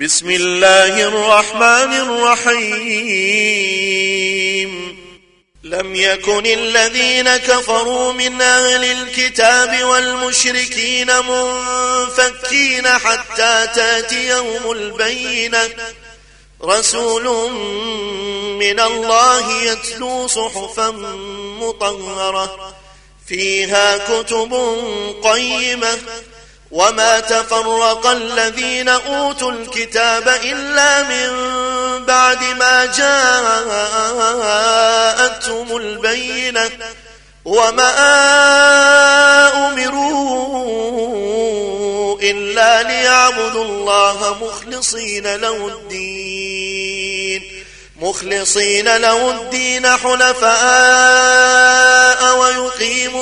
بسم الله الرحمن الرحيم. لم يكن الذين كفروا من أهل الكتاب والمشركين منفكين حتى تاتيهم البينة. رسول من الله يتلو صحفا مطهرة فيها كتب قيمة وما تفرق الذين أوتوا الكتاب إلا من بعد ما جاءتهم البينة وما أمروا إلا ليعبدوا الله مخلصين له الدين مخلصين له الدين حنفاء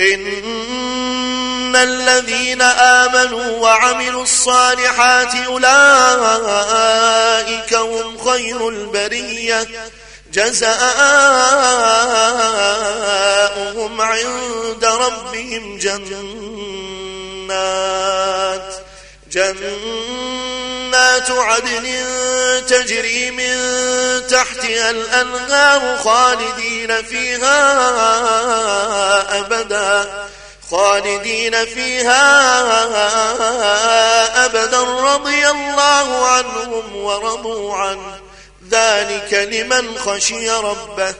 إن الذين آمنوا وعملوا الصالحات أولئك هم خير البرية. جزاؤهم عند ربهم جنات. جنات عدن تجري من تحتها الأنهار خالدين فيها أبدا خالدين فيها أبدا. رضي الله عنهم ورضوا عنه. ذلك لمن خشي ربه.